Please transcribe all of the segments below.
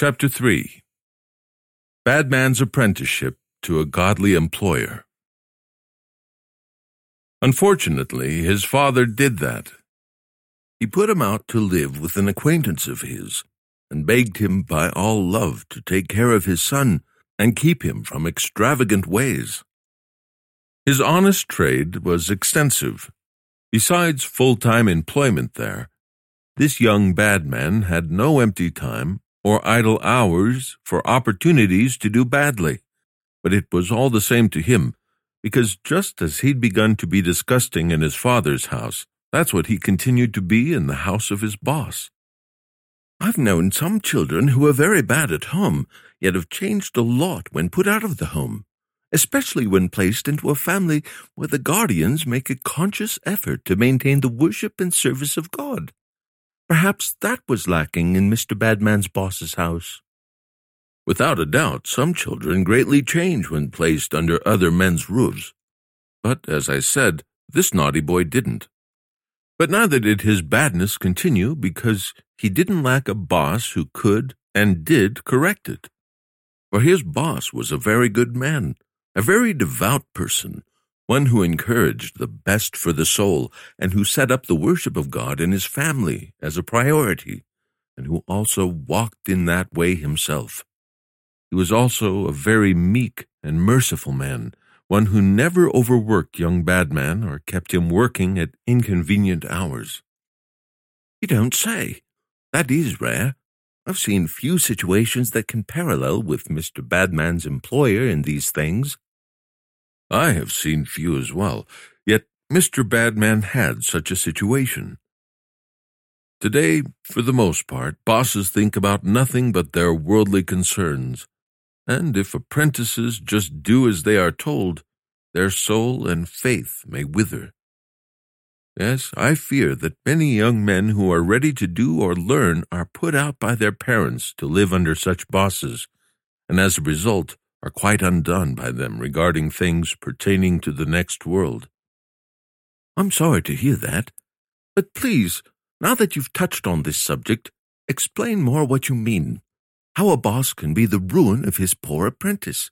Chapter 3 Bad Man's Apprenticeship to a Godly Employer. Unfortunately, his father did that. He put him out to live with an acquaintance of his, and begged him by all love to take care of his son and keep him from extravagant ways. His honest trade was extensive. Besides full-time employment there, this young bad man had no empty time or idle hours for opportunities to do badly. But it was all the same to him, because just as he'd begun to be disgusting in his father's house, that's what he continued to be in the house of his boss. I've known some children who are very bad at home, yet have changed a lot when put out of the home, especially when placed into a family where the guardians make a conscious effort to maintain the worship and service of God. Perhaps that was lacking in Mr. Badman's boss's house. Without a doubt, some children greatly change when placed under other men's roofs. But, as I said, this naughty boy didn't. But neither did his badness continue because he didn't lack a boss who could and did correct it. For his boss was a very good man, a very devout person, one who encouraged the best for the soul and who set up the worship of God and his family as a priority, and who also walked in that way himself. He was also a very meek and merciful man, one who never overworked young Badman or kept him working at inconvenient hours. You don't say. That is rare. I've seen few situations that can parallel with Mr. Badman's employer in these things. I have seen few as well, yet Mr. Badman had such a situation. Today, for the most part, bosses think about nothing but their worldly concerns, and if apprentices just do as they are told, their soul and faith may wither. Yes, I fear that many young men who are ready to do or learn are put out by their parents to live under such bosses, and as a result, are quite undone by them regarding things pertaining to the next world. I'm sorry to hear that, but please, now that you've touched on this subject, explain more what you mean. How a boss can be the ruin of his poor apprentice.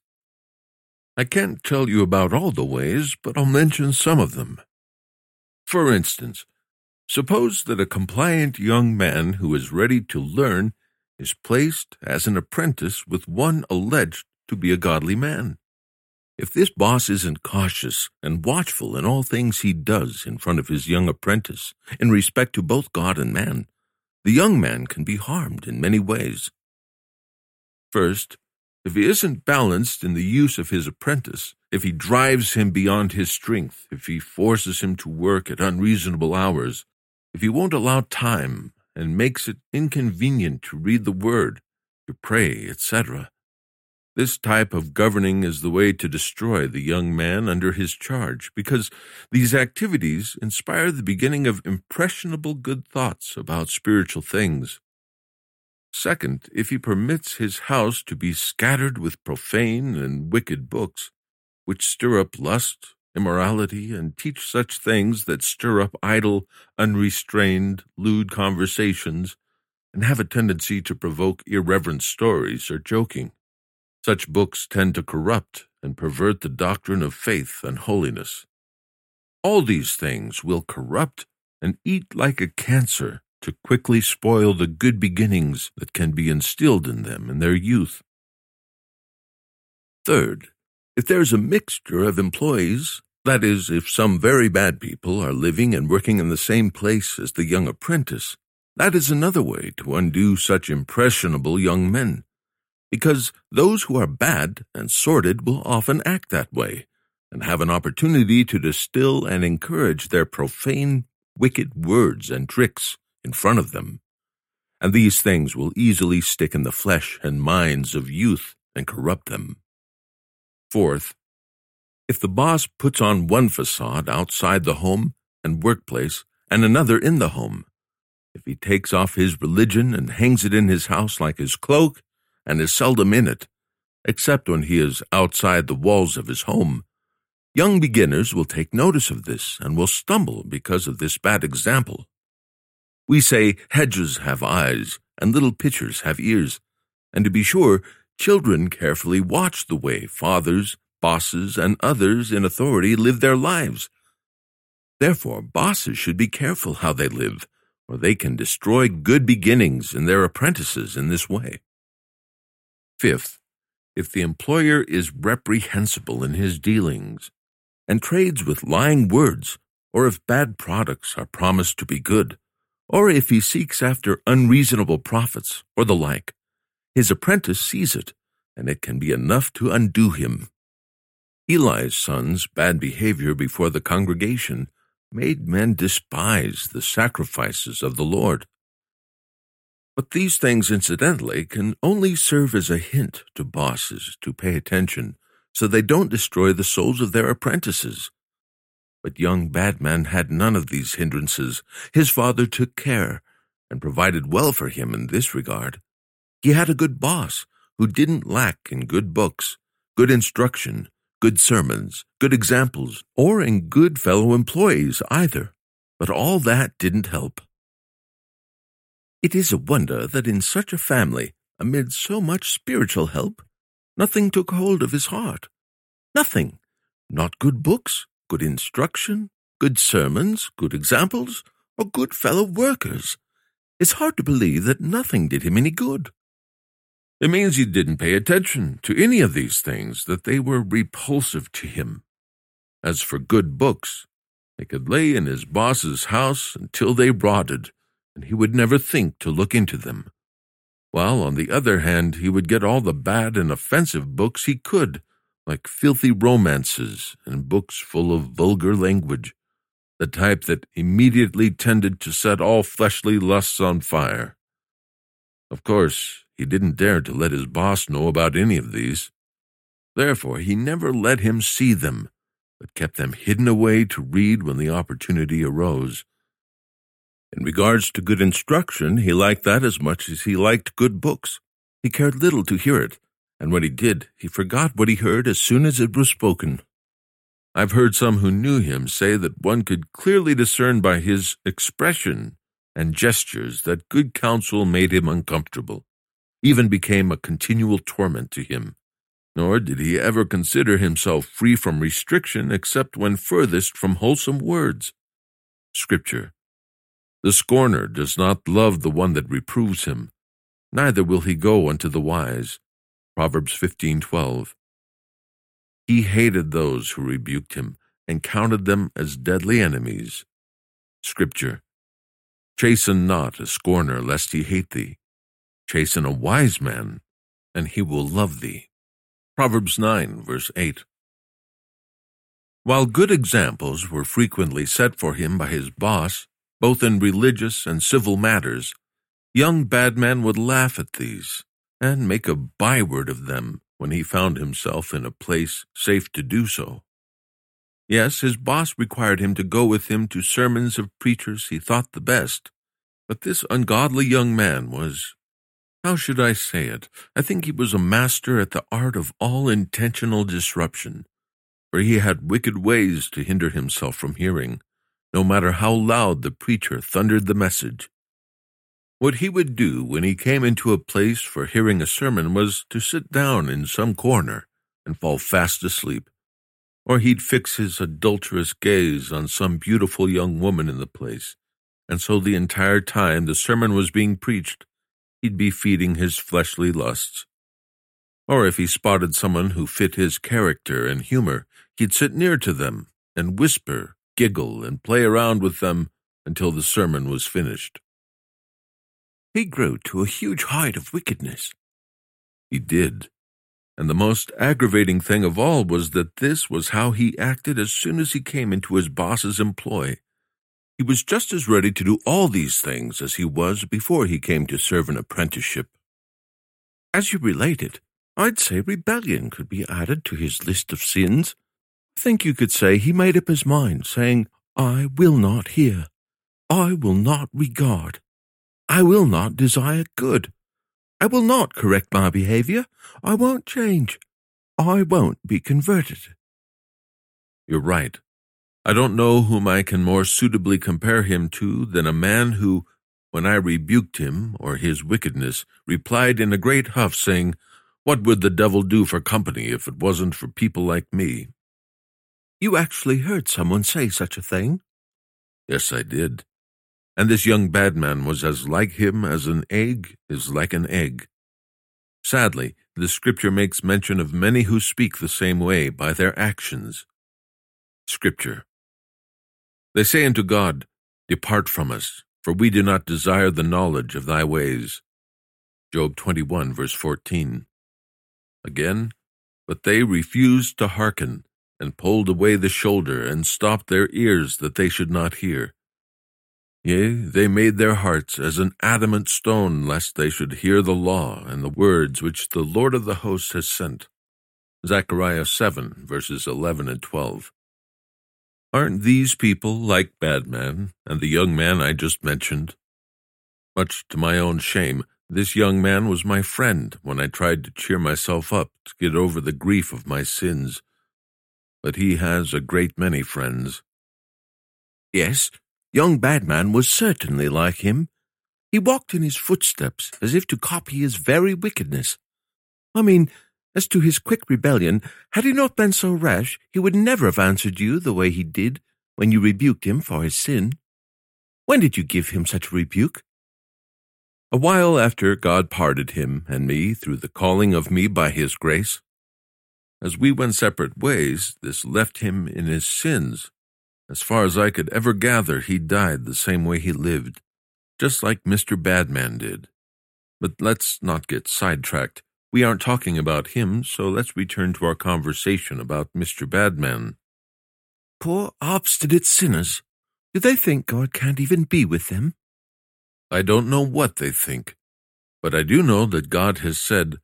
I can't tell you about all the ways, but I'll mention some of them. For instance, suppose that a compliant young man who is ready to learn is placed as an apprentice with one alleged to be a godly man. If this boss isn't cautious and watchful in all things he does in front of his young apprentice, in respect to both God and man, the young man can be harmed in many ways. First, if he isn't balanced in the use of his apprentice, if he drives him beyond his strength, if he forces him to work at unreasonable hours, if he won't allow time and makes it inconvenient to read the word, to pray, etc., this type of governing is the way to destroy the young man under his charge, because these activities inspire the beginning of impressionable good thoughts about spiritual things. Second, if he permits his house to be scattered with profane and wicked books, which stir up lust, immorality, and teach such things that stir up idle, unrestrained, lewd conversations, and have a tendency to provoke irreverent stories or joking. Such books tend to corrupt and pervert the doctrine of faith and holiness. All these things will corrupt and eat like a cancer to quickly spoil the good beginnings that can be instilled in them in their youth. Third, if there's a mixture of employees, that is, if some very bad people are living and working in the same place as the young apprentice, that is another way to undo such impressionable young men because those who are bad and sordid will often act that way and have an opportunity to distill and encourage their profane, wicked words and tricks in front of them. And these things will easily stick in the flesh and minds of youth and corrupt them. Fourth, if the boss puts on one facade outside the home and workplace and another in the home, if he takes off his religion and hangs it in his house like his cloak, and is seldom in it, except when he is outside the walls of his home. Young beginners will take notice of this and will stumble because of this bad example. We say hedges have eyes and little pitchers have ears, And to be sure, children carefully watch the way fathers, bosses, and others in authority live their lives. Therefore, bosses should be careful how they live, or they can destroy good beginnings in their apprentices in this way. Fifth, if the employer is reprehensible in his dealings and trades with lying words, or if bad products are promised to be good, or if he seeks after unreasonable profits or the like, his apprentice sees it, and it can be enough to undo him. Eli's son's bad behavior before the congregation made men despise the sacrifices of the Lord. But these things, incidentally, can only serve as a hint to bosses to pay attention so they don't destroy the souls of their apprentices. But young Badman had none of these hindrances. His father took care and provided well for him in this regard. He had a good boss who didn't lack in good books, good instruction, good sermons, good examples, or in good fellow employees either. But all that didn't help. It is a wonder that in such a family, amid so much spiritual help, nothing took hold of his heart. Nothing. Not good books, good instruction, good sermons, good examples, or good fellow workers. It's hard to believe that nothing did him any good. It means he didn't pay attention to any of these things, that they were repulsive to him. As for good books, they could lay in his boss's house until they rotted, and he would never think to look into them. While, on the other hand, he would get all the bad and offensive books he could, like filthy romances and books full of vulgar language, the type that immediately tended to set all fleshly lusts on fire. Of course, he didn't dare to let his boss know about any of these. Therefore, he never let him see them, but kept them hidden away to read when the opportunity arose. In regards to good instruction, he liked that as much as he liked good books. He cared little to hear it, and when he did, he forgot what he heard as soon as it was spoken. I've heard some who knew him say that one could clearly discern by his expression and gestures that good counsel made him uncomfortable even became a continual torment to him. Nor did he ever consider himself free from restriction except when furthest from wholesome words. Scripture. The scorner does not love the one that reproves him, neither will he go unto the wise. Proverbs 15:12. He hated those who rebuked him and counted them as deadly enemies. Scripture. Chasten not a scorner lest he hate thee. Chasten a wise man, and he will love thee. Proverbs 9, verse 8. While good examples were frequently set for him by his boss, both in religious and civil matters, young Badman would laugh at these and make a byword of them when he found himself in a place safe to do so. Yes, his boss required him to go with him to sermons of preachers he thought the best, but this ungodly young man was how should I say it? I think he was a master at the art of all intentional disruption, for he had wicked ways to hinder himself from hearing, no matter how loud the preacher thundered the message. What he would do when he came into a place for hearing a sermon was to sit down in some corner and fall fast asleep, or he'd fix his adulterous gaze on some beautiful young woman in the place, and so the entire time the sermon was being preached, he'd be feeding his fleshly lusts. Or if he spotted someone who fit his character and humor, he'd sit near to them and whisper, giggle, and play around with them until the sermon was finished. He grew to a huge height of wickedness. He did. And the most aggravating thing of all was that this was how he acted as soon as he came into his boss's employ. He was just as ready to do all these things as he was before he came to serve an apprenticeship. As you relate it, I'd say rebellion could be added to his list of sins. Think you could say he made up his mind, saying, I will not hear. I will not regard. I will not desire good. I will not correct my behavior. I won't change. I won't be converted. You're right. I don't know whom I can more suitably compare him to than a man who, when I rebuked him, or his wickedness, replied in a great huff, saying, What would the devil do for company if it wasn't for people like me? You actually heard someone say such a thing? Yes, I did. And this young bad man was as like him as an egg is like an egg. Sadly, the scripture makes mention of many who speak the same way by their actions. Scripture. They say unto God, Depart from us, for we do not desire the knowledge of thy ways. Job 21, verse 14. Again, but they refused to hearken, and pulled away the shoulder, and stopped their ears that they should not hear. Yea, they made their hearts as an adamant stone, lest they should hear the law and the words which the Lord of the hosts has sent. Zechariah 7, verses 11 and 12. Aren't these people like Badman and the young man I just mentioned? Much to my own shame, this young man was my friend when I tried to cheer myself up to get over the grief of my sins. But he has a great many friends. Yes, Young Badman was certainly like him. He walked in his footsteps as if to copy his very wickedness. I mean, as to his quick rebellion, had he not been so rash, he would never have answered you the way he did when you rebuked him for his sin. When did you give him such a rebuke? A while after God parted him and me through the calling of me by his grace. As we went separate ways, this left him in his sins as far as I could ever gather, he died the same way he lived, just like Mr. Badman did. But let's not get sidetracked. We aren't talking about him, so let's return to our conversation about Mr. Badman. Poor obstinate sinners. Do they think God can't even be with them? I don't know what they think, but I do know that God has said,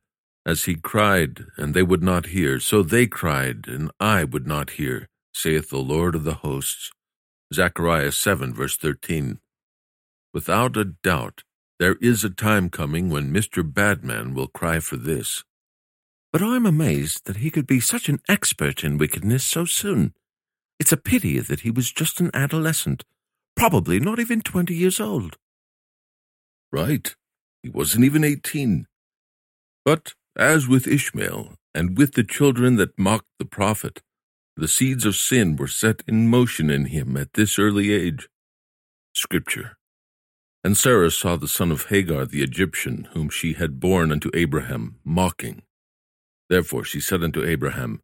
As he cried, and they would not hear, so they cried, and I would not hear saith the Lord of the hosts. Zechariah 7, verse 13. Without a doubt, there is a time coming when Mr. Badman will cry for this. But I'm amazed that he could be such an expert in wickedness so soon. It's a pity that he was just an adolescent, probably not even twenty years old. Right. He wasn't even eighteen. But as with Ishmael, and with the children that mocked the prophet, the seeds of sin were set in motion in him at this early age. Scripture. And Sarah saw the son of Hagar the Egyptian, whom she had borne unto Abraham, mocking. Therefore she said unto Abraham,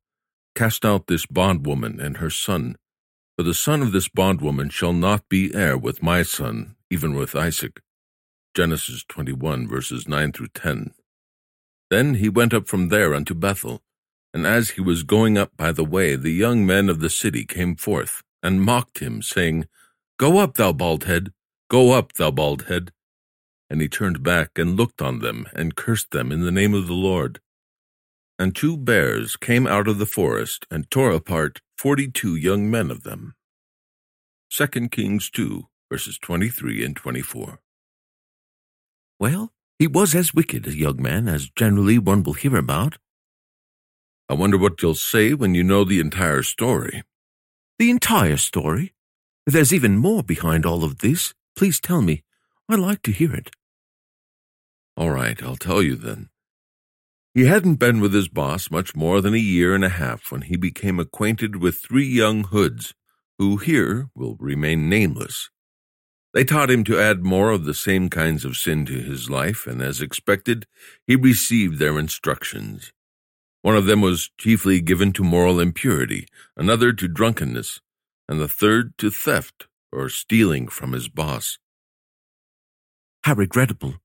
Cast out this bondwoman and her son, for the son of this bondwoman shall not be heir with my son, even with Isaac. Genesis 21, verses 9 through 10. Then he went up from there unto Bethel, and as he was going up by the way, the young men of the city came forth, and mocked him, saying, Go up, thou bald head! Go up, thou bald head! And he turned back and looked on them, and cursed them in the name of the Lord. And two bears came out of the forest, and tore apart forty-two young men of them. 2 Kings 2, verses 23 and 24. Well, he was as wicked a young man as generally one will hear about. I wonder what you'll say when you know the entire story. The entire story? There's even more behind all of this. Please tell me. I'd like to hear it. All right, I'll tell you then. He hadn't been with his boss much more than a year and a half when he became acquainted with three young hoods, who here will remain nameless. They taught him to add more of the same kinds of sin to his life, and as expected, he received their instructions. One of them was chiefly given to moral impurity, another to drunkenness, and the third to theft or stealing from his boss. How regrettable.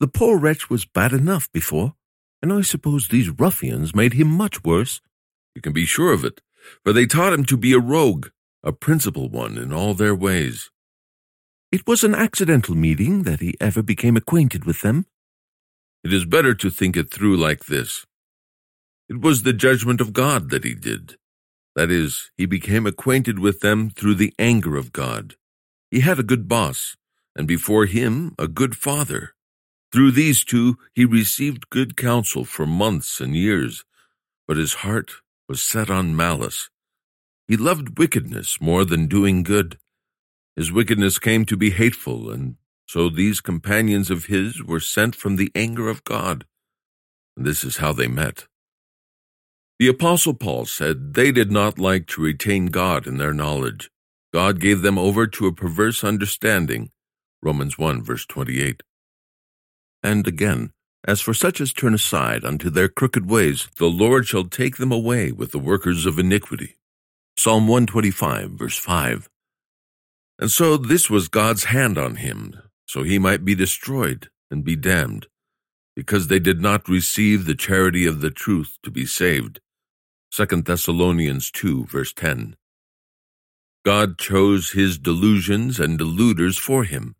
The poor wretch was bad enough before, and I suppose these ruffians made him much worse. You can be sure of it, for they taught him to be a rogue, a principal one in all their ways. It was an accidental meeting that he ever became acquainted with them. It is better to think it through like this. It was the judgment of God that he did. That is, he became acquainted with them through the anger of God. He had a good boss, and before him a good father. Through these two he received good counsel for months and years, but his heart was set on malice. He loved wickedness more than doing good. His wickedness came to be hateful, and So these companions of his were sent from the anger of God. And this is how they met. The Apostle Paul said they did not like to retain God in their knowledge. God gave them over to a perverse understanding. Romans 1 verse 28. And again, as for such as turn aside unto their crooked ways, the Lord shall take them away with the workers of iniquity. Psalm 125, verse 5. And so this was God's hand on him, so he might be destroyed and be damned, because they did not receive the charity of the truth to be saved. 2 Thessalonians 2, verse 10. God chose his delusions and deluders for him,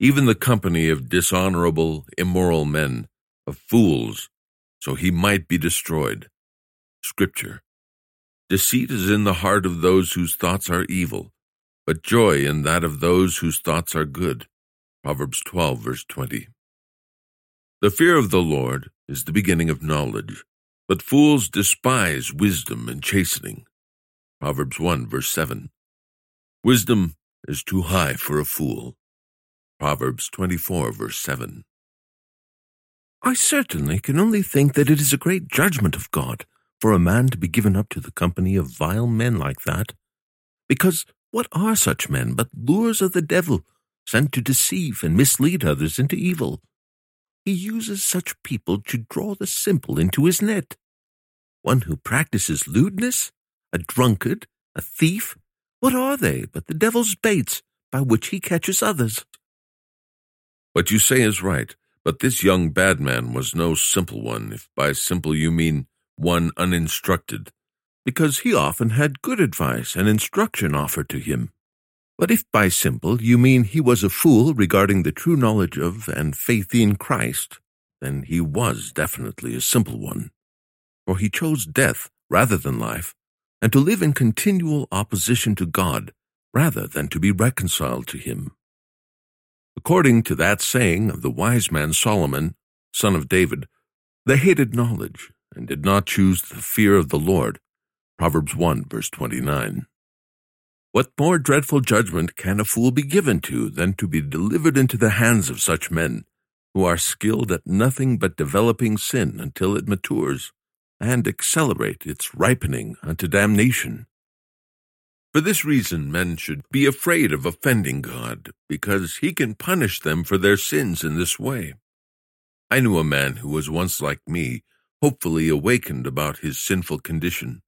even the company of dishonorable, immoral men, of fools, so he might be destroyed. Scripture. Deceit is in the heart of those whose thoughts are evil, but joy in that of those whose thoughts are good. Proverbs 12, verse 20. The fear of the Lord is the beginning of knowledge, but fools despise wisdom and chastening. Proverbs 1, verse 7. Wisdom is too high for a fool. Proverbs 24, verse 7. I certainly can only think that it is a great judgment of God for a man to be given up to the company of vile men like that. Because what are such men but lures of the devil, sent to deceive and mislead others into evil? He uses such people to draw the simple into his net. One who practices lewdness, a drunkard, a thief, what are they but the devil's baits by which he catches others? What you say is right, but this young bad man was no simple one, if by simple you mean one uninstructed, because he often had good advice and instruction offered to him. But if by simple you mean he was a fool regarding the true knowledge of and faith in Christ, then he was definitely a simple one. For he chose death rather than life, and to live in continual opposition to God rather than to be reconciled to him. According to that saying of the wise man Solomon, son of David, they hated knowledge and did not choose the fear of the Lord. Proverbs 1 verse 29. What more dreadful judgment can a fool be given to than to be delivered into the hands of such men, who are skilled at nothing but developing sin until it matures? and accelerate its ripening unto damnation. For this reason, men should be afraid of offending God, because he can punish them for their sins in this way. I knew a man who was once like me, hopefully awakened about his sinful condition.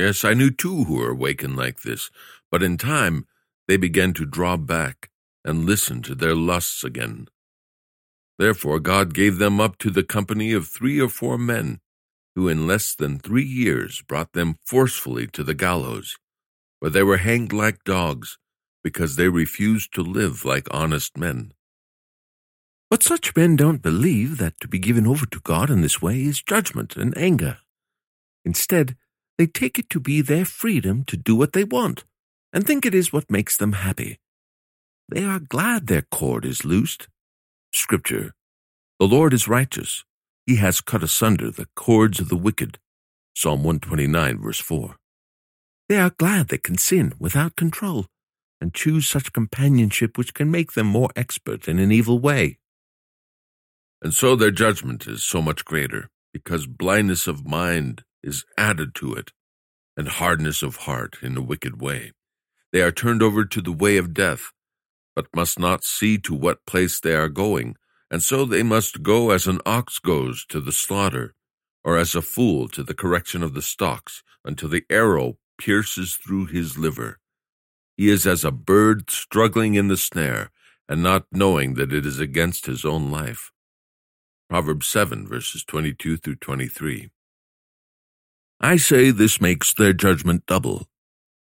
Yes, I knew two who were awakened like this, but in time they began to draw back and listen to their lusts again. Therefore God gave them up to the company of three or four men, who in less than three years brought them forcefully to the gallows, where they were hanged like dogs, because they refused to live like honest men. But such men don't believe that to be given over to God in this way is judgment and anger. Instead, they take it to be their freedom to do what they want, and think it is what makes them happy. They are glad their cord is loosed. Scripture The Lord is righteous, he has cut asunder the cords of the wicked. Psalm 129, verse 4. They are glad they can sin without control and choose such companionship which can make them more expert in an evil way. And so their judgment is so much greater, because blindness of mind is added to it, and hardness of heart in a wicked way. They are turned over to the way of death, but must not see to what place they are going, and so they must go as an ox goes to the slaughter, or as a fool to the correction of the stocks, until the arrow pierces through his liver. He is as a bird struggling in the snare, and not knowing that it is against his own life. Proverbs 7, verses 22 through 23. I say this makes their judgment double.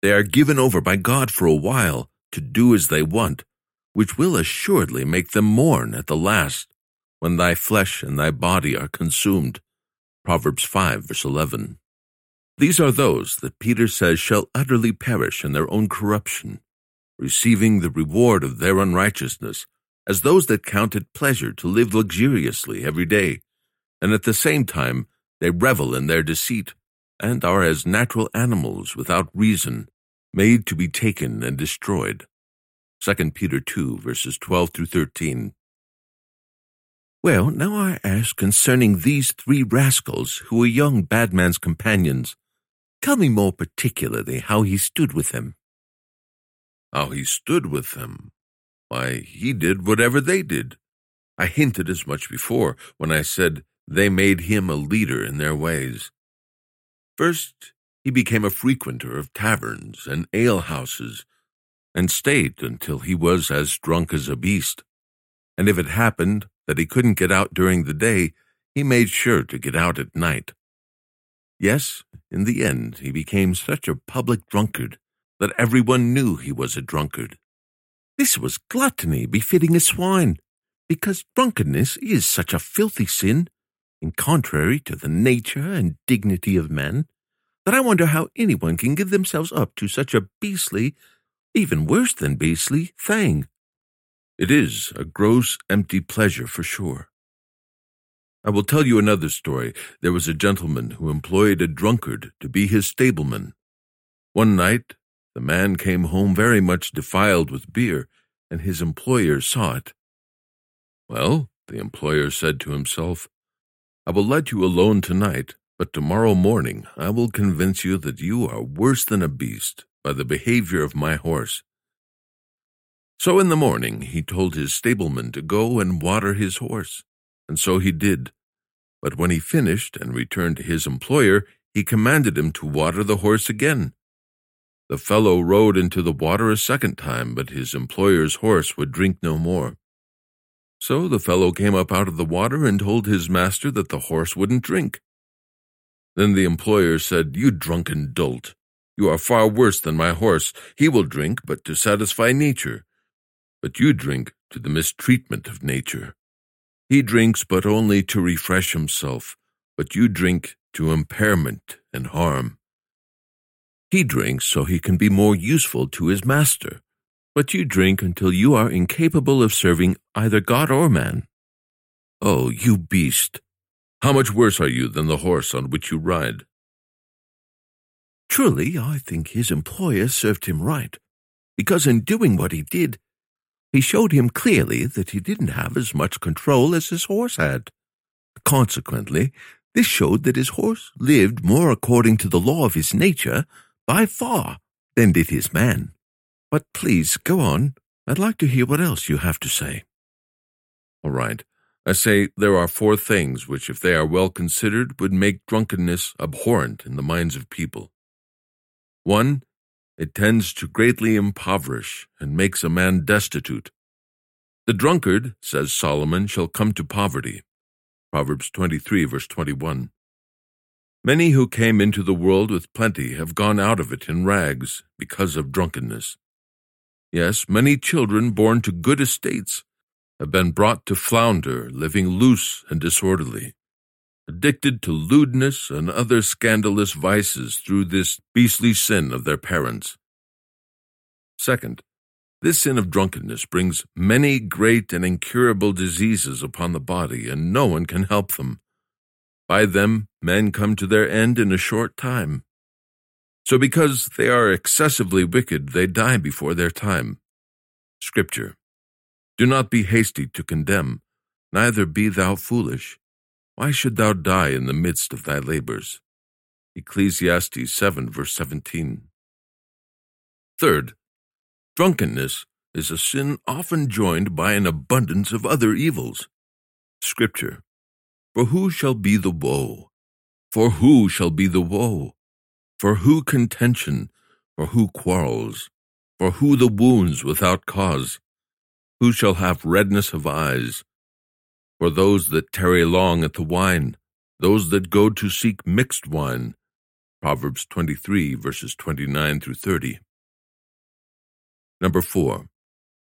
They are given over by God for a while to do as they want, which will assuredly make them mourn at the last, when thy flesh and thy body are consumed. Proverbs 5, verse 11. These are those that Peter says shall utterly perish in their own corruption, receiving the reward of their unrighteousness, as those that count it pleasure to live luxuriously every day, and at the same time they revel in their deceit, and are as natural animals without reason, made to be taken and destroyed. 2 Peter 2, verses 12 through 13. Well, now I ask concerning these three rascals who were young bad man's companions. Tell me more particularly how he stood with them. How he stood with them? Why, he did whatever they did. I hinted as much before when I said they made him a leader in their ways. First, he became a frequenter of taverns and alehouses, and stayed until he was as drunk as a beast. And if it happened that he couldn't get out during the day, he made sure to get out at night. Yes, in the end, he became such a public drunkard that everyone knew he was a drunkard. This was gluttony befitting a swine, because drunkenness is such a filthy sin, and contrary to the nature and dignity of men, that I wonder how anyone can give themselves up to such a beastly, even worse than beastly, thing. It is a gross, empty pleasure for sure. I will tell you another story. There was a gentleman who employed a drunkard to be his stableman. One night, the man came home very much defiled with beer, and his employer saw it. Well, the employer said to himself, I will let you alone tonight, but tomorrow morning I will convince you that you are worse than a beast by the behavior of my horse. So in the morning he told his stableman to go and water his horse, and so he did. But when he finished and returned to his employer, he commanded him to water the horse again. The fellow rode into the water a second time, but his employer's horse would drink no more. So the fellow came up out of the water and told his master that the horse wouldn't drink. Then the employer said, You drunken dolt! You are far worse than my horse. He will drink, but to satisfy nature. But you drink to the mistreatment of nature. He drinks but only to refresh himself, but you drink to impairment and harm. He drinks so he can be more useful to his master, but you drink until you are incapable of serving either God or man. Oh, you beast! How much worse are you than the horse on which you ride? Truly, I think his employer served him right, because in doing what he did, he showed him clearly that he didn't have as much control as his horse had. Consequently, this showed that his horse lived more according to the law of his nature by far than did his man. But please go on. I'd like to hear what else you have to say. All right. I say there are four things which, if they are well considered, would make drunkenness abhorrent in the minds of people. One, it tends to greatly impoverish and makes a man destitute. The drunkard, says Solomon, shall come to poverty. Proverbs 23, verse 21. Many who came into the world with plenty have gone out of it in rags because of drunkenness. Yes, many children born to good estates have been brought to flounder, living loose and disorderly, addicted to lewdness and other scandalous vices through this beastly sin of their parents. Second, this sin of drunkenness brings many great and incurable diseases upon the body, and no one can help them. By them men come to their end in a short time. So because they are excessively wicked, they die before their time. Scripture. Do not be hasty to condemn, neither be thou foolish. Why should thou die in the midst of thy labors? Ecclesiastes 7, verse 17. Third, drunkenness is a sin often joined by an abundance of other evils. Scripture. For who shall be the woe? For who shall be the woe? For who contention? For who quarrels? For who the wounds without cause? Who shall have redness of eyes? For those that tarry long at the wine, those that go to seek mixed wine. Proverbs 23, verses 29 through 30. Number 4.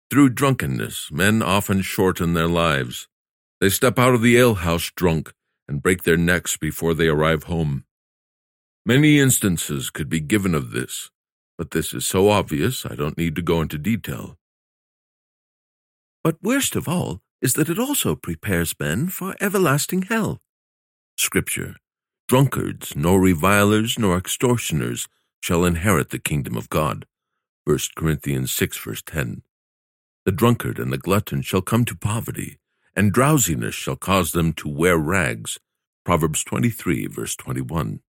Through drunkenness, men often shorten their lives. They step out of the alehouse drunk and break their necks before they arrive home. Many instances could be given of this, but this is so obvious I don't need to go into detail. But worst of all is that it also prepares men for everlasting hell. Scripture Drunkards, nor revilers, nor extortioners shall inherit the kingdom of God. 1 Corinthians 6, verse 10. The drunkard and the glutton shall come to poverty, and drowsiness shall cause them to wear rags. Proverbs 23, verse 21.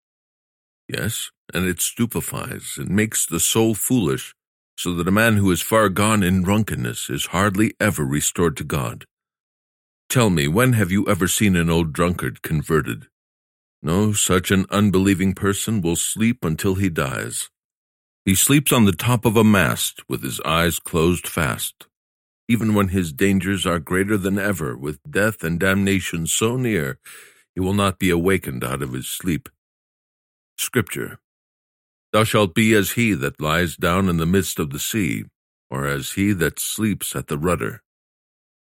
Yes, and it stupefies and makes the soul foolish, so that a man who is far gone in drunkenness is hardly ever restored to God. Tell me, when have you ever seen an old drunkard converted? No, such an unbelieving person will sleep until he dies. He sleeps on the top of a mast with his eyes closed fast. Even when his dangers are greater than ever, with death and damnation so near, he will not be awakened out of his sleep. Scripture Thou shalt be as he that lies down in the midst of the sea, or as he that sleeps at the rudder.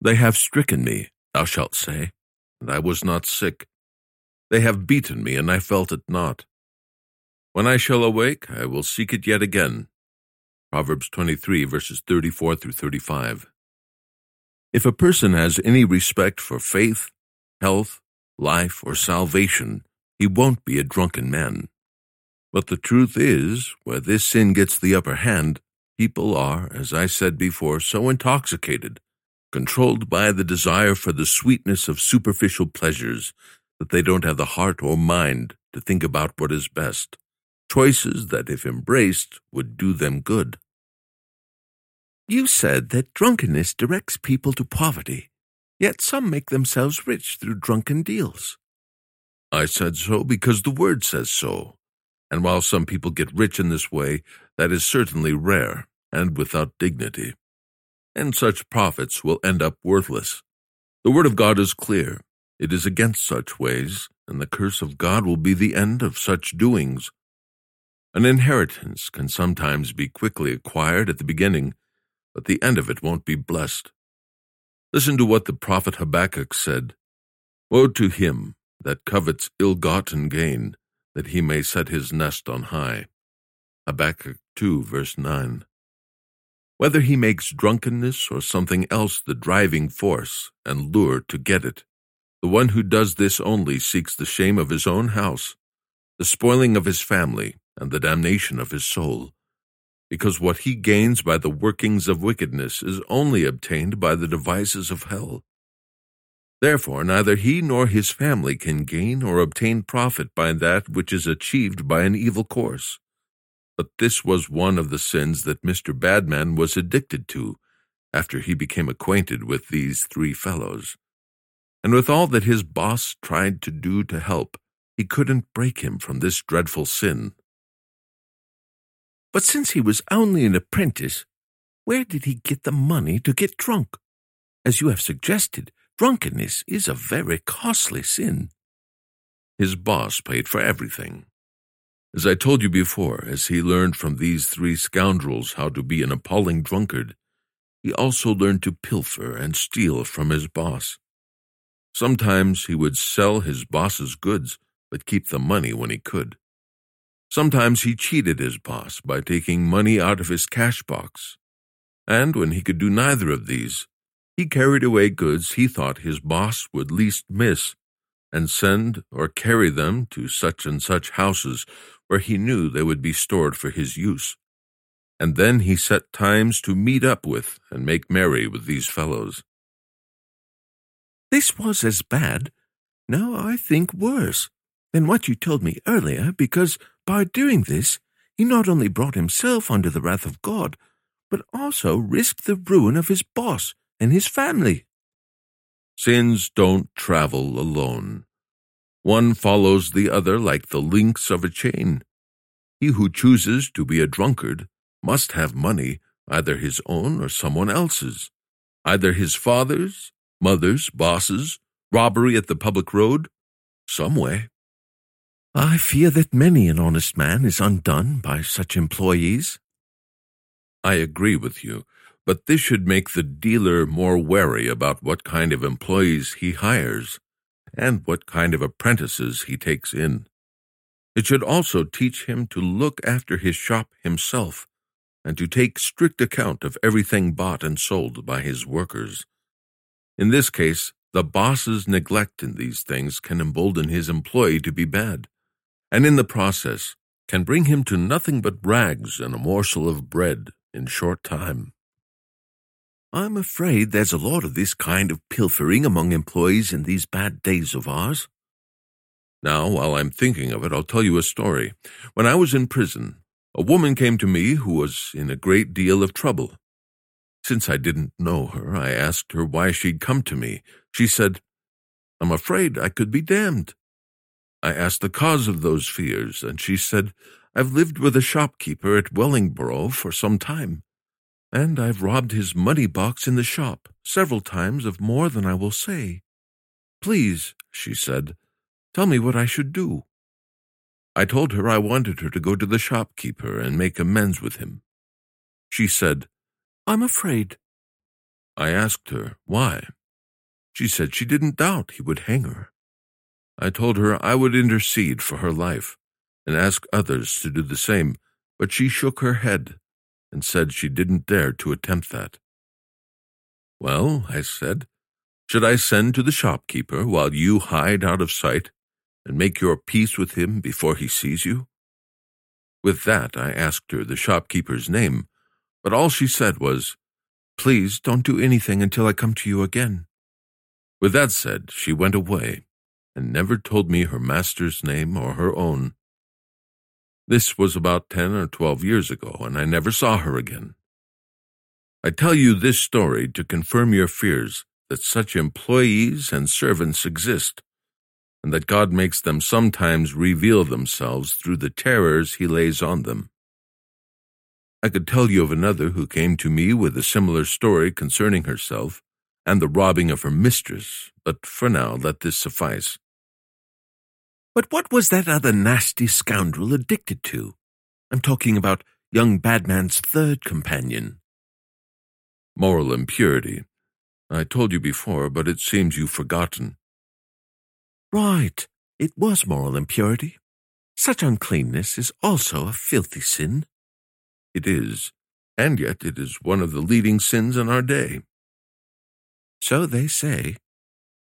They have stricken me, thou shalt say, and I was not sick. They have beaten me, and I felt it not. When I shall awake, I will seek it yet again. Proverbs 23, verses 34 through 35. If a person has any respect for faith, health, life, or salvation, he won't be a drunken man. But the truth is, where this sin gets the upper hand, people are, as I said before, so intoxicated, controlled by the desire for the sweetness of superficial pleasures, that they don't have the heart or mind to think about what is best, choices that, if embraced, would do them good. You said that drunkenness directs people to poverty, yet some make themselves rich through drunken deals. I said so because the word says so and while some people get rich in this way, that is certainly rare and without dignity. And such profits will end up worthless. The word of God is clear. It is against such ways, and the curse of God will be the end of such doings. An inheritance can sometimes be quickly acquired at the beginning, but the end of it won't be blessed. Listen to what the prophet Habakkuk said Woe to him that covets ill gotten gain that he may set his nest on high. Habakkuk 2, verse 9. Whether he makes drunkenness or something else the driving force and lure to get it, the one who does this only seeks the shame of his own house, the spoiling of his family, and the damnation of his soul, because what he gains by the workings of wickedness is only obtained by the devices of hell. Therefore, neither he nor his family can gain or obtain profit by that which is achieved by an evil course. But this was one of the sins that Mr. Badman was addicted to after he became acquainted with these three fellows. And with all that his boss tried to do to help, he couldn't break him from this dreadful sin. But since he was only an apprentice, where did he get the money to get drunk? As you have suggested, Drunkenness is a very costly sin. His boss paid for everything. As I told you before, as he learned from these three scoundrels how to be an appalling drunkard, he also learned to pilfer and steal from his boss. Sometimes he would sell his boss's goods, but keep the money when he could. Sometimes he cheated his boss by taking money out of his cash box. And when he could do neither of these, he carried away goods he thought his boss would least miss, and send or carry them to such and such houses where he knew they would be stored for his use. And then he set times to meet up with and make merry with these fellows. This was as bad, no, I think worse, than what you told me earlier, because by doing this, he not only brought himself under the wrath of God, but also risked the ruin of his boss and his family. Sins don't travel alone. One follows the other like the links of a chain. He who chooses to be a drunkard must have money, either his own or someone else's, either his father's, mother's, boss's, robbery at the public road, some way. I fear that many an honest man is undone by such employees. I agree with you, but this should make the dealer more wary about what kind of employees he hires and what kind of apprentices he takes in. It should also teach him to look after his shop himself and to take strict account of everything bought and sold by his workers. In this case, the boss's neglect in these things can embolden his employee to be bad, and in the process can bring him to nothing but rags and a morsel of bread in short time. I'm afraid there's a lot of this kind of pilfering among employees in these bad days of ours. Now, while I'm thinking of it, I'll tell you a story. When I was in prison, a woman came to me who was in a great deal of trouble. Since I didn't know her, I asked her why she'd come to me. She said, I'm afraid I could be damned. I asked the cause of those fears, and she said, I've lived with a shopkeeper at Wellingborough for some time, and I've robbed his money box in the shop several times of more than I will say. Please, she said, tell me what I should do. I told her I wanted her to go to the shopkeeper and make amends with him. She said, I'm afraid. I asked her why. She said she didn't doubt he would hang her. I told her I would intercede for her life and ask others to do the same, but she shook her head and said she didn't dare to attempt that. Well, I said, should I send to the shopkeeper while you hide out of sight and make your peace with him before he sees you? With that, I asked her the shopkeeper's name, but all she said was, Please don't do anything until I come to you again. With that said, she went away and never told me her master's name or her own. This was about ten or twelve years ago, and I never saw her again. I tell you this story to confirm your fears that such employees and servants exist, and that God makes them sometimes reveal themselves through the terrors he lays on them. I could tell you of another who came to me with a similar story concerning herself and the robbing of her mistress, but for now let this suffice. But what was that other nasty scoundrel addicted to? I'm talking about young Badman's third companion. Moral impurity. I told you before, but it seems you've forgotten. Right, it was moral impurity. Such uncleanness is also a filthy sin. It is, and yet it is one of the leading sins in our day. So they say,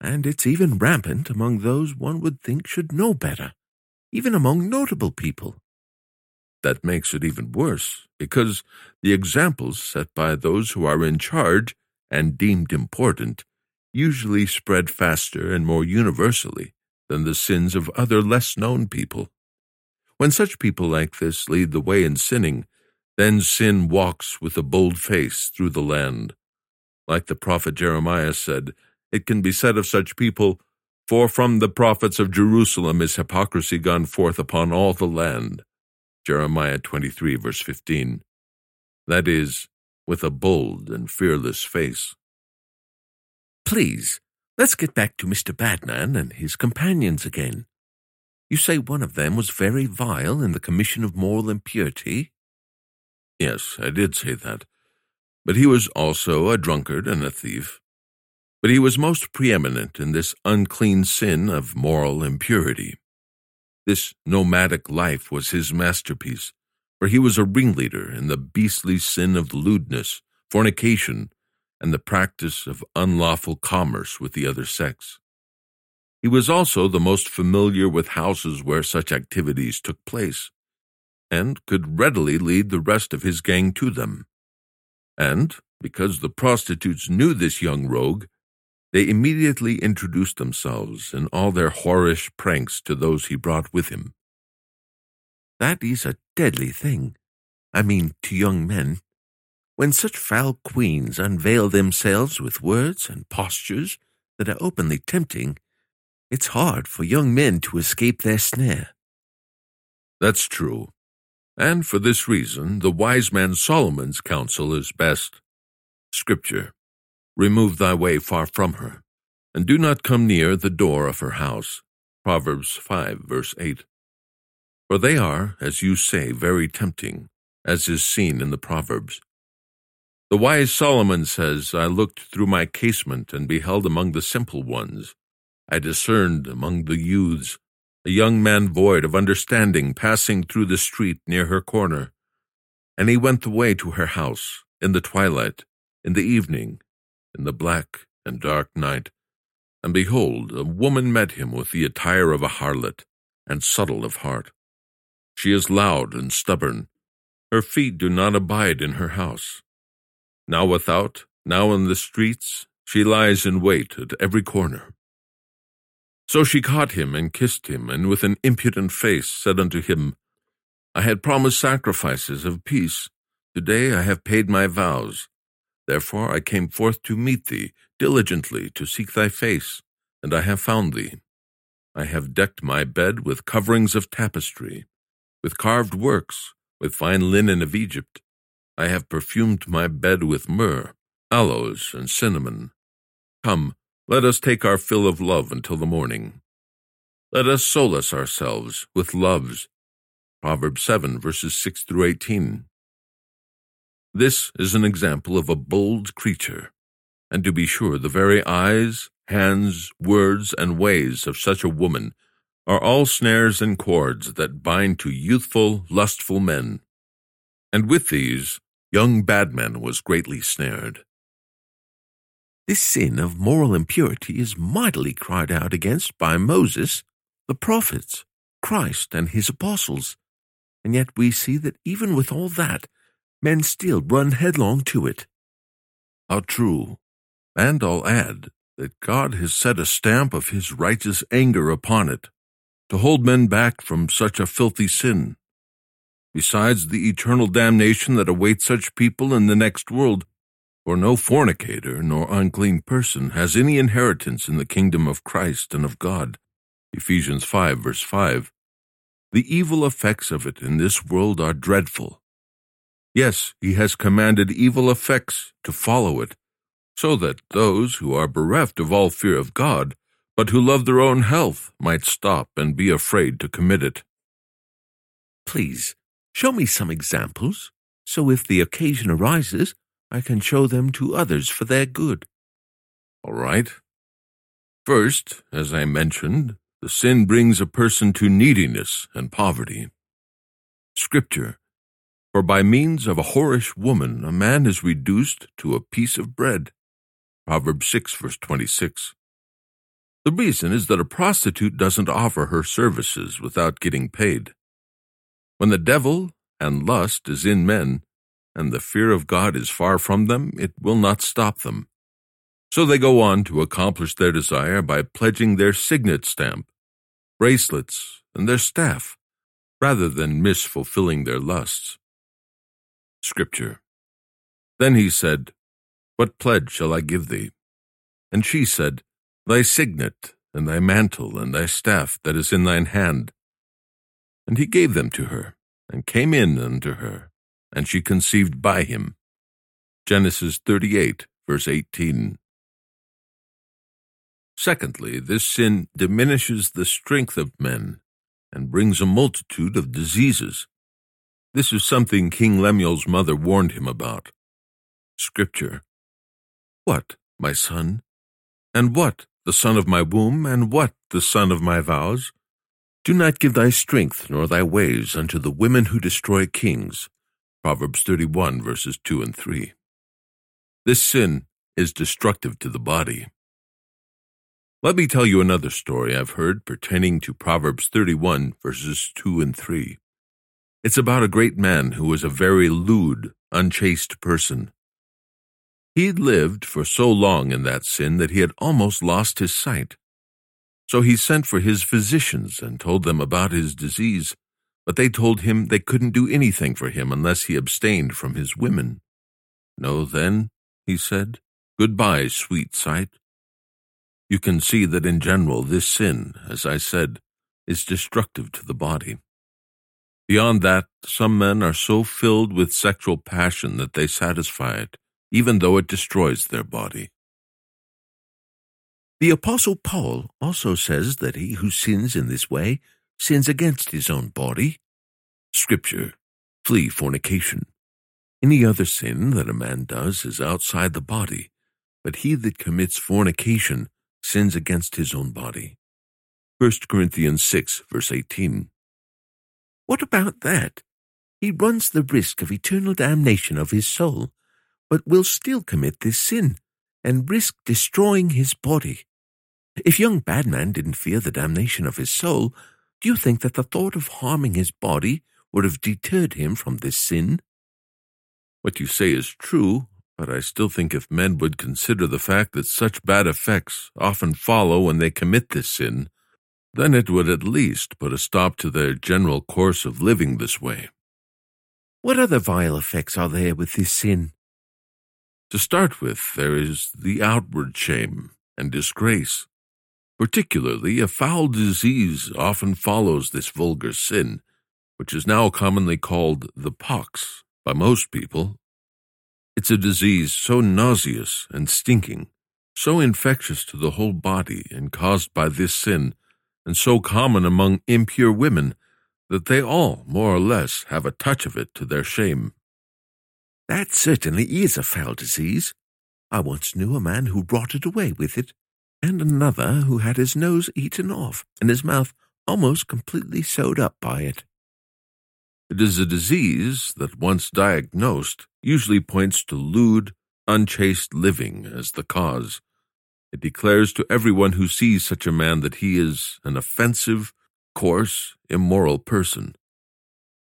and it's even rampant among those one would think should know better, even among notable people. That makes it even worse, because the examples set by those who are in charge and deemed important usually spread faster and more universally than the sins of other less known people. When such people like this lead the way in sinning, then sin walks with a bold face through the land. Like the prophet Jeremiah said, it can be said of such people, For from the prophets of Jerusalem is hypocrisy gone forth upon all the land. Jeremiah 23, verse 15. That is, with a bold and fearless face. Please, let's get back to Mr. Badman and his companions again. You say one of them was very vile in the commission of moral impurity? Yes, I did say that. But he was also a drunkard and a thief. But he was most preeminent in this unclean sin of moral impurity. This nomadic life was his masterpiece, for he was a ringleader in the beastly sin of lewdness, fornication, and the practice of unlawful commerce with the other sex. He was also the most familiar with houses where such activities took place, and could readily lead the rest of his gang to them. And, because the prostitutes knew this young rogue, they immediately introduced themselves and all their whorish pranks to those he brought with him. That is a deadly thing. I mean, to young men. When such foul queens unveil themselves with words and postures that are openly tempting, it's hard for young men to escape their snare. That's true. And for this reason, the wise man Solomon's counsel is best. Scripture. Remove thy way far from her, and do not come near the door of her house. Proverbs 5, verse 8. For they are, as you say, very tempting, as is seen in the Proverbs. The wise Solomon says, I looked through my casement and beheld among the simple ones. I discerned among the youths a young man void of understanding passing through the street near her corner. And he went the way to her house, in the twilight, in the evening, in the black and dark night. And behold, a woman met him with the attire of a harlot, and subtle of heart. She is loud and stubborn. Her feet do not abide in her house. Now without, Now in the streets she lies in wait at every corner. So she caught him and kissed him, and with an impudent face said unto him, I had promised sacrifices of peace. Today I have paid my vows. Therefore I came forth to meet thee, diligently to seek thy face, and I have found thee. I have decked my bed with coverings of tapestry, with carved works, with fine linen of Egypt. I have perfumed my bed with myrrh, aloes, and cinnamon. Come, let us take our fill of love until the morning. Let us solace ourselves with loves. Proverbs 7, verses 6 through 18. This is an example of a bold creature, and to be sure, the very eyes, hands, words, and ways of such a woman are all snares and cords that bind to youthful, lustful men. And with these, young Badman was greatly snared. This sin of moral impurity is mightily cried out against by Moses, the prophets, Christ, and his apostles. And yet we see that even with all that, men still run headlong to it. How true. And I'll add that God has set a stamp of his righteous anger upon it, to hold men back from such a filthy sin. Besides the eternal damnation that awaits such people in the next world, for no fornicator nor unclean person has any inheritance in the kingdom of Christ and of God. Ephesians 5 verse 5. The evil effects of it in this world are dreadful. Yes, he has commanded evil effects to follow it, so that those who are bereft of all fear of God, but who love their own health, might stop and be afraid to commit it. Please, show me some examples, so if the occasion arises, I can show them to others for their good. All right. First, as I mentioned, the sin brings a person to neediness and poverty. Scripture for by means of a whorish woman a man is reduced to a piece of bread. Proverbs 6, verse 26. The reason is that a prostitute doesn't offer her services without getting paid. When the devil and lust is in men, and the fear of God is far from them, it will not stop them. So they go on to accomplish their desire by pledging their signet stamp, bracelets, and their staff, rather than miss fulfilling their lusts. Scripture. Then he said, What pledge shall I give thee? And she said, Thy signet, and thy mantle, and thy staff that is in thine hand. And he gave them to her, and came in unto her, and she conceived by him. Genesis 38, verse 18. Secondly, this sin diminishes the strength of men and brings a multitude of diseases. This is something King Lemuel's mother warned him about. Scripture. What, my son? And what, the son of my womb, and what, the son of my vows? Do not give thy strength nor thy ways unto the women who destroy kings. Proverbs 31, verses 2 and 3. This sin is destructive to the body. Let me tell you another story I've heard pertaining to Proverbs 31, verses 2 and 3. It's about a great man who was a very lewd, unchaste person. He'd lived for so long in that sin that he had almost lost his sight. So he sent for his physicians and told them about his disease, but they told him they couldn't do anything for him unless he abstained from his women. No, then, he said, goodbye, sweet sight. You can see that in general this sin, as I said, is destructive to the body. Beyond that, some men are so filled with sexual passion that they satisfy it, even though it destroys their body. The Apostle Paul also says that he who sins in this way sins against his own body. Scripture, flee fornication. Any other sin that a man does is outside the body, but he that commits fornication sins against his own body. 1 Corinthians 6, verse 18. What about that? He runs the risk of eternal damnation of his soul, but will still commit this sin and risk destroying his body. If young Badman didn't fear the damnation of his soul, do you think that the thought of harming his body would have deterred him from this sin? What you say is true, but I still think if men would consider the fact that such bad effects often follow when they commit this sin, then it would at least put a stop to their general course of living this way. What other vile effects are there with this sin? To start with, there is the outward shame and disgrace. Particularly, a foul disease often follows this vulgar sin, which is now commonly called the pox by most people. It's a disease so nauseous and stinking, so infectious to the whole body and caused by this sin, and so common among impure women that they all, more or less, have a touch of it to their shame. That certainly is a foul disease. I once knew a man who brought it away with it, and another who had his nose eaten off and his mouth almost completely sewed up by it. It is a disease that, once diagnosed, usually points to lewd, unchaste living as the cause. It declares to everyone who sees such a man that he is an offensive, coarse, immoral person.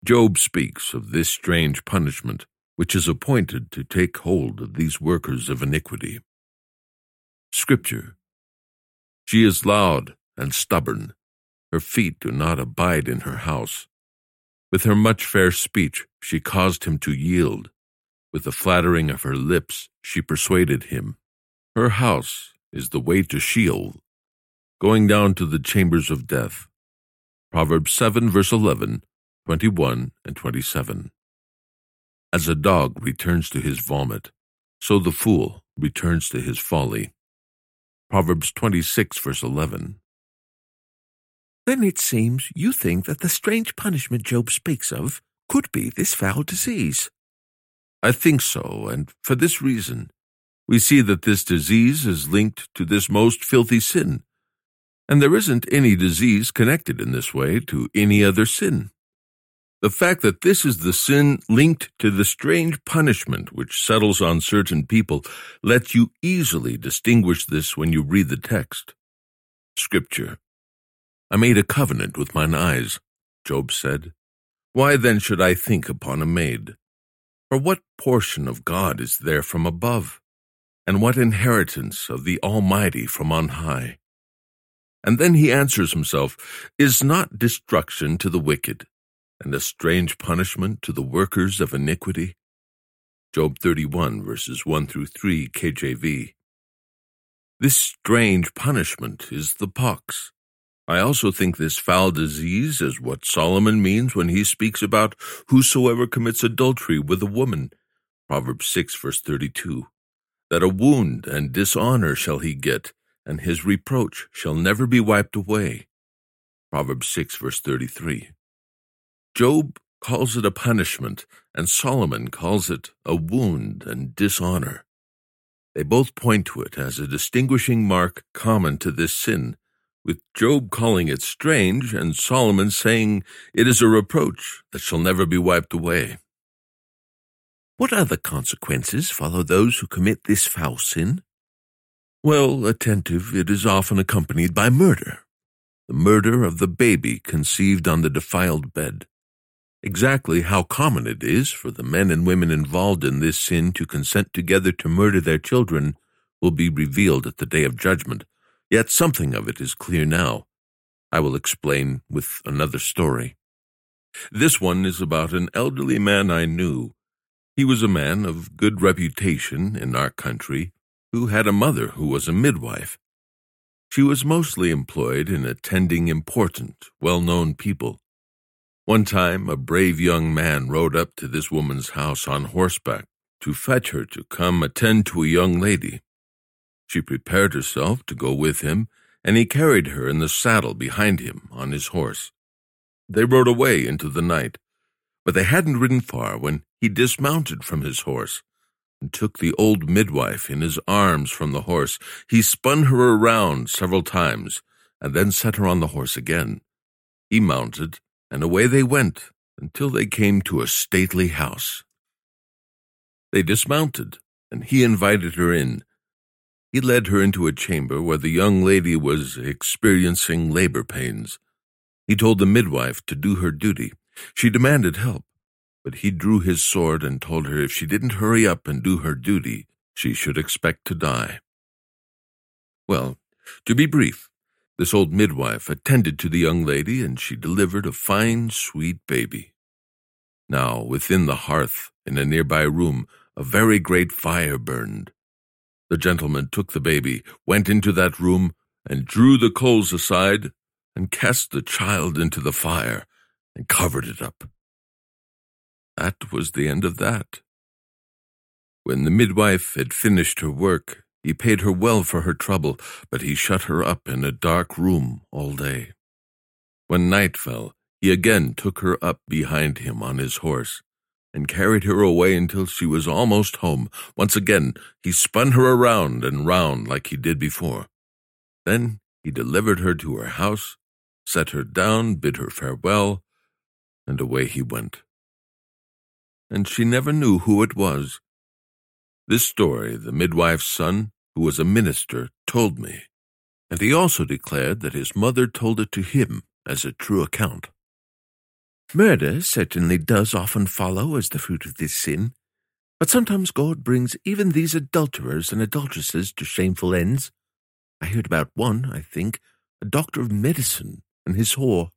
Job speaks of this strange punishment which is appointed to take hold of these workers of iniquity. Scripture She is loud and stubborn. Her feet do not abide in her house. With her much fair speech she caused him to yield. With the flattering of her lips she persuaded him. Her house is the way to Sheol, going down to the chambers of death. Proverbs 7, verse 11, 21, and 27. As a dog returns to his vomit, so the fool returns to his folly. Proverbs 26, verse 11. Then it seems you think that the strange punishment Job speaks of could be this foul disease. I think so, and for this reason. We see that this disease is linked to this most filthy sin, and there isn't any disease connected in this way to any other sin. The fact that this is the sin linked to the strange punishment which settles on certain people lets you easily distinguish this when you read the text. Scripture. I made a covenant with mine eyes, Job said. Why then should I think upon a maid? For what portion of God is there from above? And what inheritance of the Almighty from on high? And then he answers himself, Is not destruction to the wicked? and a strange punishment to the workers of iniquity? Job 31, verses 1 through 3, KJV. This strange punishment is the pox. I also think this foul disease is what Solomon means when he speaks about whosoever commits adultery with a woman. Proverbs 6, verse 32. That a wound and dishonor shall he get, and his reproach shall never be wiped away. Proverbs 6, verse 33. Job calls it a punishment, and Solomon calls it a wound and dishonor. They both point to it as a distinguishing mark common to this sin, with Job calling it strange and Solomon saying it is a reproach that shall never be wiped away. What other consequences follow those who commit this foul sin? Well, attentive, it is often accompanied by murder. The murder of the baby conceived on the defiled bed. Exactly how common it is for the men and women involved in this sin to consent together to murder their children will be revealed at the day of judgment, yet something of it is clear now. I will explain with another story. This one is about an elderly man I knew. He was a man of good reputation in our country who had a mother who was a midwife. She was mostly employed in attending important, well known people. One time, a brave young man rode up to this woman's house on horseback to fetch her to come attend to a young lady. She prepared herself to go with him, and he carried her in the saddle behind him on his horse. They rode away into the night, but they hadn't ridden far when he dismounted from his horse and took the old midwife in his arms from the horse. He spun her around several times and then set her on the horse again. He mounted and away they went until they came to a stately house. They dismounted, and he invited her in. He led her into a chamber where the young lady was experiencing labor pains. He told the midwife to do her duty. She demanded help, but he drew his sword and told her if she didn't hurry up and do her duty, she should expect to die. Well, to be brief, this old midwife attended to the young lady, and she delivered a fine, sweet baby. Now, within the hearth, in a nearby room, a very great fire burned. The gentleman took the baby, went into that room, and drew the coals aside, and cast the child into the fire, and covered it up. That was the end of that. When the midwife had finished her work, he paid her well for her trouble, but he shut her up in a dark room all day. When night fell, he again took her up behind him on his horse, and carried her away until she was almost home. Once again, he spun her around and round like he did before. Then he delivered her to her house, set her down, bid her farewell, and away he went. And she never knew who it was this story the midwife's son, who was a minister, told me, and he also declared that his mother told it to him as a true account. Murder certainly does often follow as the fruit of this sin, but sometimes God brings even these adulterers and adulteresses to shameful ends. I heard about one, I think, a doctor of medicine and his whore.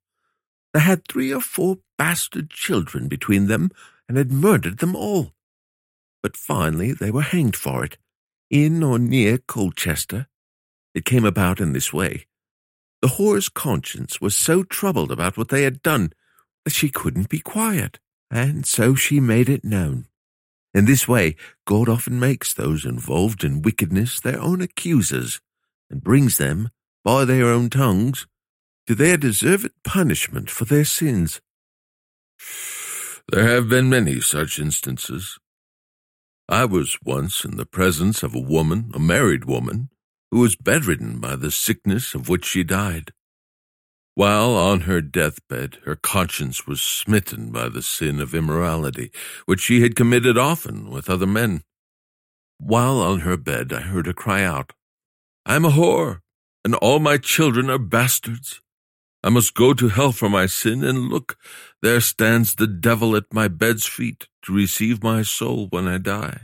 They had three or four bastard children between them and had murdered them all but finally they were hanged for it, in or near Colchester. It came about in this way. The whore's conscience was so troubled about what they had done that she couldn't be quiet, and so she made it known. In this way, God often makes those involved in wickedness their own accusers, and brings them, by their own tongues, to their deserved punishment for their sins. There have been many such instances. I was once in the presence of a woman, a married woman, who was bedridden by the sickness of which she died. While on her deathbed, her conscience was smitten by the sin of immorality, which she had committed often with other men. While on her bed, I heard her cry out, I am a whore, and all my children are bastards. I must go to hell for my sin, and look, there stands the devil at my bed's feet to receive my soul when I die.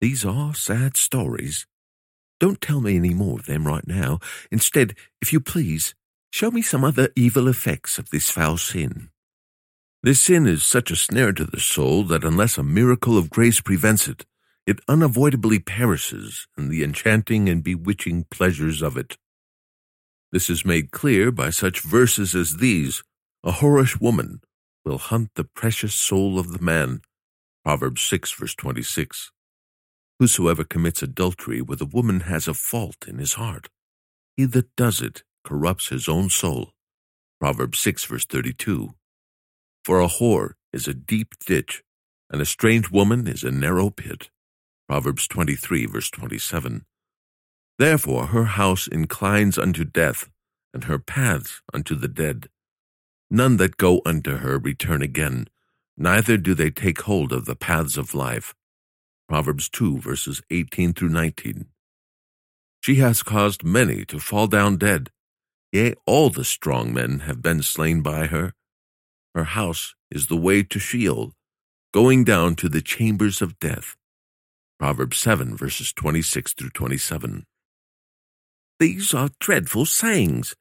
These are sad stories. Don't tell me any more of them right now. Instead, if you please, show me some other evil effects of this foul sin. This sin is such a snare to the soul that unless a miracle of grace prevents it, it unavoidably perishes in the enchanting and bewitching pleasures of it. This is made clear by such verses as these A whorish woman will hunt the precious soul of the man. Proverbs 6, verse 26. Whosoever commits adultery with a woman has a fault in his heart. He that does it corrupts his own soul. Proverbs 6, verse 32. For a whore is a deep ditch, and a strange woman is a narrow pit. Proverbs 23, verse 27. Therefore her house inclines unto death, and her paths unto the dead. None that go unto her return again, neither do they take hold of the paths of life. Proverbs 2 verses 18 through 19. She has caused many to fall down dead. Yea, all the strong men have been slain by her. Her house is the way to Sheol, going down to the chambers of death. Proverbs 7 verses 26 through 27. These are dreadful sayings,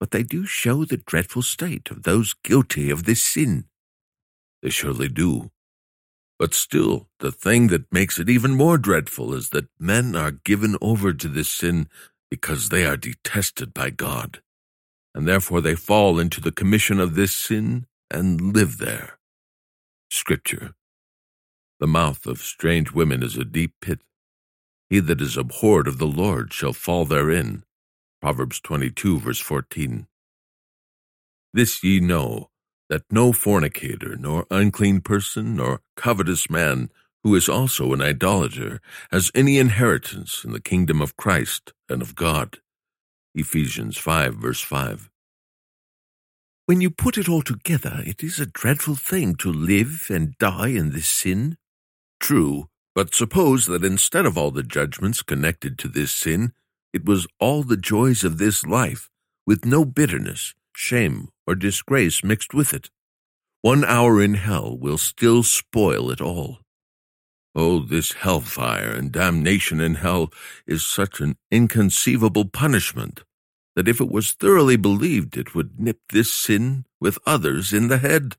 but they do show the dreadful state of those guilty of this sin. They surely do. But still, the thing that makes it even more dreadful is that men are given over to this sin because they are detested by God, and therefore they fall into the commission of this sin and live there. Scripture The mouth of strange women is a deep pit. He that is abhorred of the Lord shall fall therein. Proverbs 22, verse 14. This ye know, that no fornicator, nor unclean person, nor covetous man, who is also an idolater, has any inheritance in the kingdom of Christ and of God. Ephesians 5, verse 5. When you put it all together, it is a dreadful thing to live and die in this sin. True, but suppose that instead of all the judgments connected to this sin, it was all the joys of this life, with no bitterness, shame, or disgrace mixed with it. one hour in hell will still spoil it all. Oh, this hellfire and damnation in hell is such an inconceivable punishment that if it was thoroughly believed, it would nip this sin with others in the head.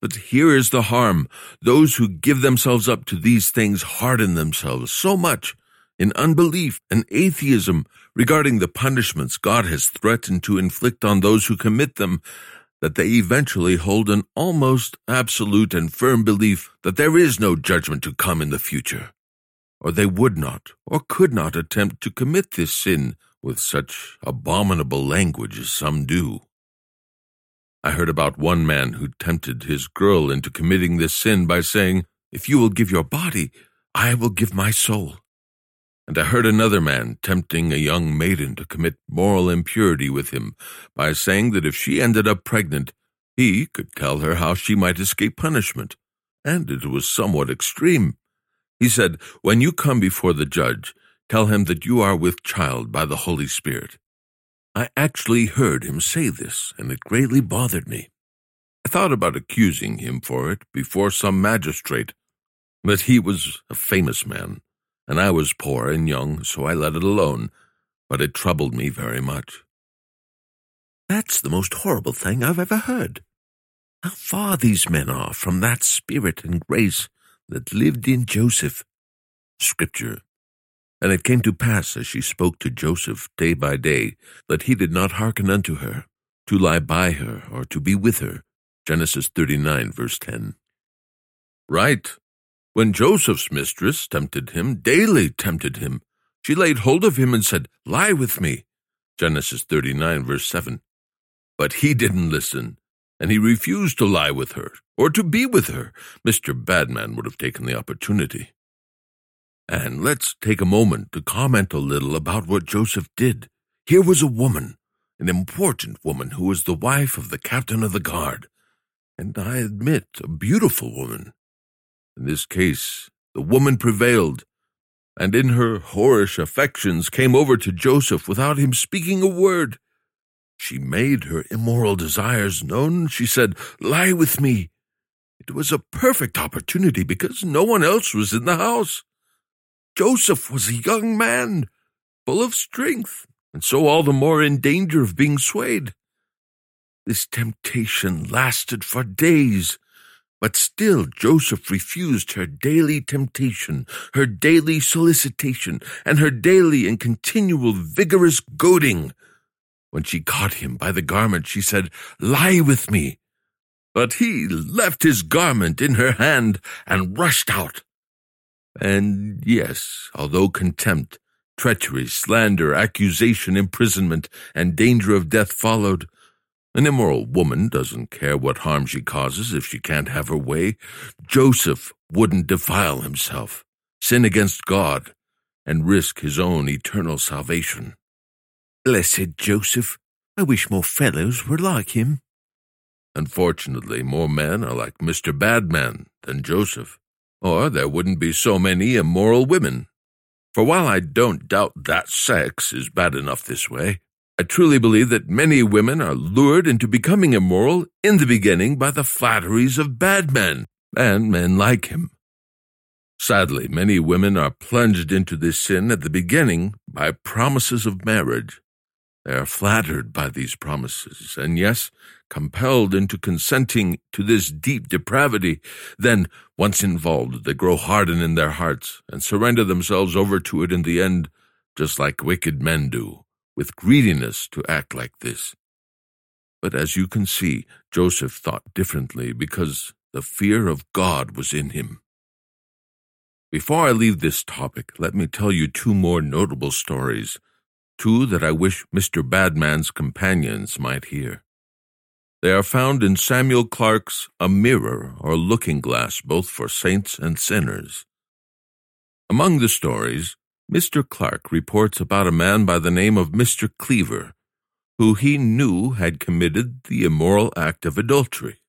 But here is the harm. Those who give themselves up to these things harden themselves so much in unbelief and atheism regarding the punishments God has threatened to inflict on those who commit them that they eventually hold an almost absolute and firm belief that there is no judgment to come in the future, or they would not or could not attempt to commit this sin with such abominable language as some do. I heard about one man who tempted his girl into committing this sin by saying, If you will give your body, I will give my soul. And I heard another man tempting a young maiden to commit moral impurity with him by saying that if she ended up pregnant, he could tell her how she might escape punishment. And it was somewhat extreme. He said, When you come before the judge, tell him that you are with child by the Holy Spirit. I actually heard him say this, and it greatly bothered me. I thought about accusing him for it before some magistrate, but he was a famous man, and I was poor and young, so I let it alone, but it troubled me very much. That's the most horrible thing I've ever heard. How far these men are from that spirit and grace that lived in Joseph. Scripture and it came to pass, as she spoke to Joseph day by day, that he did not hearken unto her, to lie by her, or to be with her. Genesis 39, verse 10. Right. When Joseph's mistress tempted him, daily tempted him, she laid hold of him and said, Lie with me. Genesis 39, verse 7. But he didn't listen, and he refused to lie with her, or to be with her. Mr. Badman would have taken the opportunity. And let's take a moment to comment a little about what Joseph did. Here was a woman, an important woman who was the wife of the captain of the guard, and I admit, a beautiful woman. In this case, the woman prevailed, and in her whorish affections came over to Joseph without him speaking a word. She made her immoral desires known. She said, Lie with me. It was a perfect opportunity because no one else was in the house. Joseph was a young man, full of strength, and so all the more in danger of being swayed. This temptation lasted for days, but still Joseph refused her daily temptation, her daily solicitation, and her daily and continual vigorous goading. When she caught him by the garment, she said, Lie with me. But he left his garment in her hand and rushed out. And yes, although contempt, treachery, slander, accusation, imprisonment, and danger of death followed, an immoral woman doesn't care what harm she causes if she can't have her way. Joseph wouldn't defile himself, sin against God, and risk his own eternal salvation. Blessed Joseph, I wish more fellows were like him. Unfortunately, more men are like Mr. Badman than Joseph or there wouldn't be so many immoral women. For while I don't doubt that sex is bad enough this way, I truly believe that many women are lured into becoming immoral in the beginning by the flatteries of bad men and men like him. Sadly, many women are plunged into this sin at the beginning by promises of marriage. They are flattered by these promises, and yes, compelled into consenting to this deep depravity. Then, once involved, they grow hardened in their hearts and surrender themselves over to it in the end, just like wicked men do, with greediness to act like this. But as you can see, Joseph thought differently because the fear of God was in him. Before I leave this topic, let me tell you two more notable stories two that I wish Mr. Badman's companions might hear. They are found in Samuel Clarke's A Mirror or Looking Glass, both for saints and sinners. Among the stories, Mr. Clarke reports about a man by the name of Mr. Cleaver, who he knew had committed the immoral act of adultery.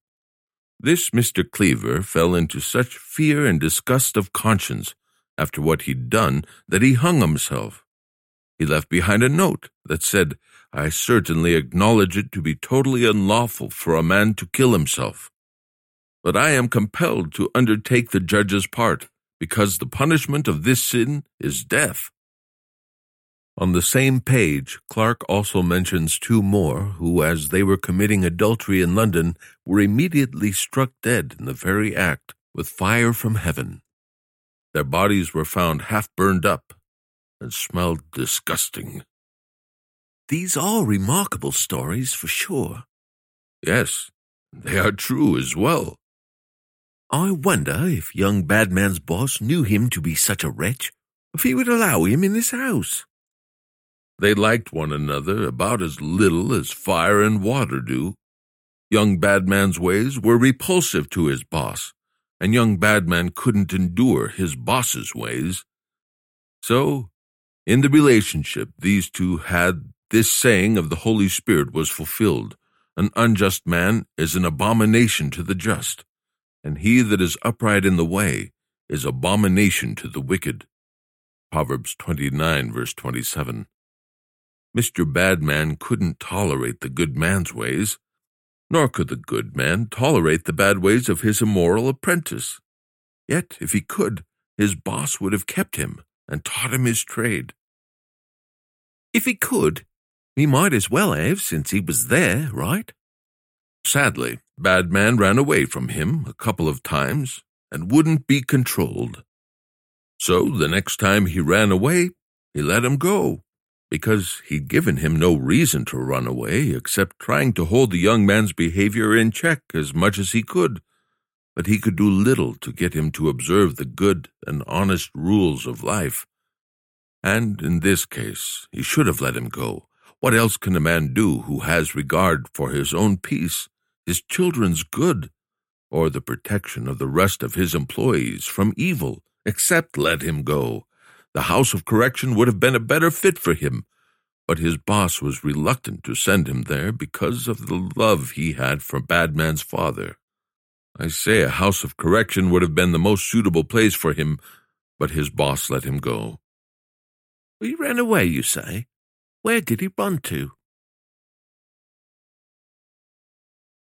This Mr. Cleaver fell into such fear and disgust of conscience after what he'd done that he hung himself he left behind a note that said, I certainly acknowledge it to be totally unlawful for a man to kill himself. But I am compelled to undertake the judge's part, because the punishment of this sin is death. On the same page, Clarke also mentions two more who, as they were committing adultery in London, were immediately struck dead in the very act with fire from heaven. Their bodies were found half burned up and smelled disgusting. These are remarkable stories, for sure. Yes, they are true as well. I wonder if young Badman's boss knew him to be such a wretch, if he would allow him in his house. They liked one another about as little as fire and water do. Young Badman's ways were repulsive to his boss, and young Badman couldn't endure his boss's ways. So, in the relationship, these two had this saying of the Holy Spirit was fulfilled An unjust man is an abomination to the just, and he that is upright in the way is abomination to the wicked. Proverbs 29, verse 27. Mr. Badman couldn't tolerate the good man's ways, nor could the good man tolerate the bad ways of his immoral apprentice. Yet, if he could, his boss would have kept him and taught him his trade. If he could, he might as well have, since he was there, right? Sadly, Badman ran away from him a couple of times and wouldn't be controlled. So the next time he ran away, he let him go because he'd given him no reason to run away except trying to hold the young man's behavior in check as much as he could. But he could do little to get him to observe the good and honest rules of life. And in this case, he should have let him go. What else can a man do who has regard for his own peace, his children's good, or the protection of the rest of his employees from evil, except let him go? The House of Correction would have been a better fit for him, but his boss was reluctant to send him there because of the love he had for Badman's father. I say a House of Correction would have been the most suitable place for him, but his boss let him go. He ran away, you say? Where did he run to?